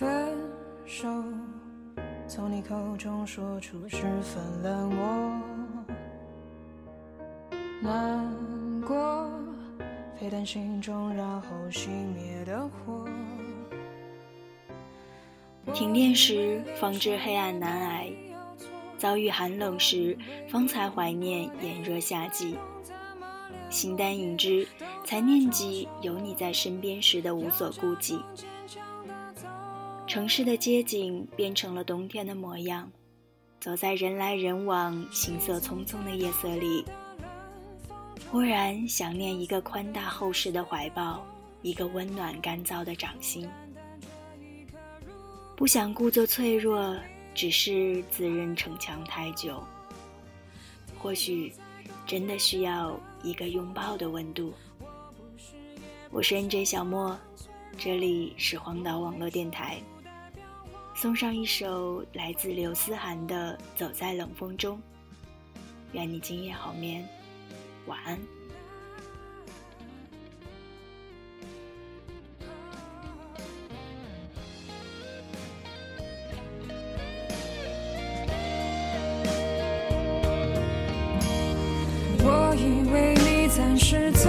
分手，从你口中说出十分冷漠，难过，沸腾心中然后熄灭的火。停电时方知黑暗难挨，遭遇寒冷时方才怀念炎热夏季。形单影只，才念及有你在身边时的无所顾忌。城市的街景变成了冬天的模样，走在人来人往、行色匆匆的夜色里，忽然想念一个宽大厚实的怀抱，一个温暖干燥的掌心。不想故作脆弱，只是自认逞强太久。或许，真的需要一个拥抱的温度。我是 NJ 小莫，这里是荒岛网络电台。送上一首来自刘思涵的走在冷风中。愿你今夜好眠晚安。我以为你暂时走